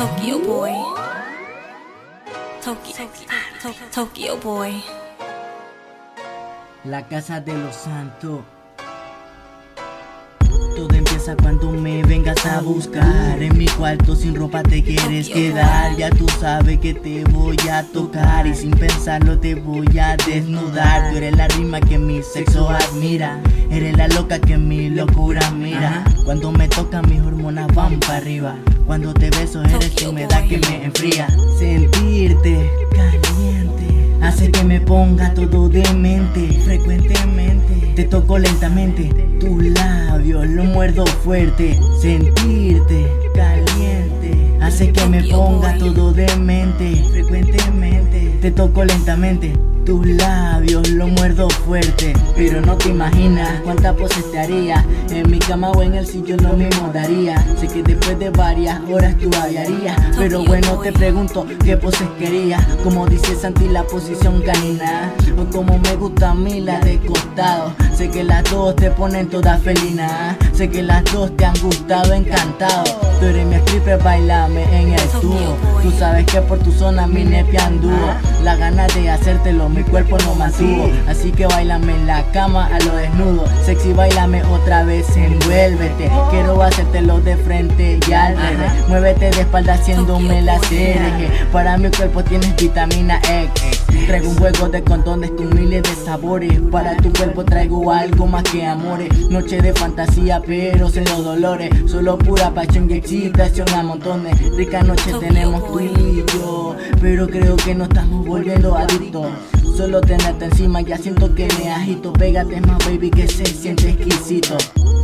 Tokyo Boy. Tokyo, Tokyo, Boy. La casa de los santos. Cuando me vengas a buscar. En mi cuarto sin ropa te quieres quedar. Ya tú sabes que te voy a tocar Y sin pensarlo te voy a desnudar. Tú eres la rima que mi sexo admira. Eres la loca que mi locura mira. Cuando me toca mis hormonas van para arriba. Cuando te beso eres tu humedad que me enfría. Sentirte caliente Hace que me ponga todo demente. Frecuentemente Te toco lentamente. Tus labios lo muerdo fuerte. Sentirte caliente Hace que me ponga todo demente Frecuentemente Te toco lentamente. Tus labios lo muerdo fuerte. Pero no te imaginas cuántas poses te haría. En mi cama o en el sitio lo mismo daría. Sé que después de varias horas tú hallarías Pero bueno te pregunto qué poses querías Como dice Santi la posición canina. O como me gusta a mí la de costado Sé que las dos te ponen toda felina. Sé que las dos te han gustado, encantado. Tú eres mi stripper, bailame en el tubo Tú sabes que por tu zona mi nepia anduvo La gana de hacértelo mi cuerpo no mantuvo. Así que bailame en la cama a lo desnudo. Sexy bailame otra vez, envuélvete. Quiero hacértelo de frente y al revés. Muévete de espalda haciéndome la serie Para mi cuerpo tienes vitamina X Traigo un juego de condones con miles de sabores. Para tu cuerpo traigo algo más que amores. Noche de fantasía pero sin los dolores. Solo pura pasión y excitación a montones. Rica noche tenemos tú y yo Pero creo que no estamos volviendo adictos. Solo tenerte encima ya siento que me agito. Pégate más baby que se siente exquisito.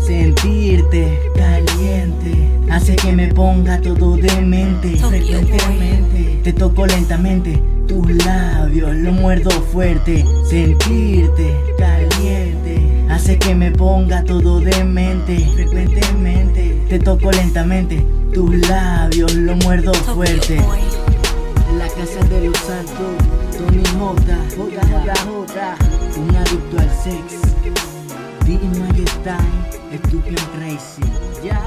Sentirte caliente Hace que me ponga todo demente Frecuentemente. Te toco lentamente Tus labios lo muerdo fuerte Sentirte caliente. Hace que me ponga todo demente Frecuentemente. Te toco lentamente Tus labios lo muerdo fuerte. La casa de los santos Tony J, J, J, J, un adicto al sex. Didi Majestain, estúpido crazy. Ya.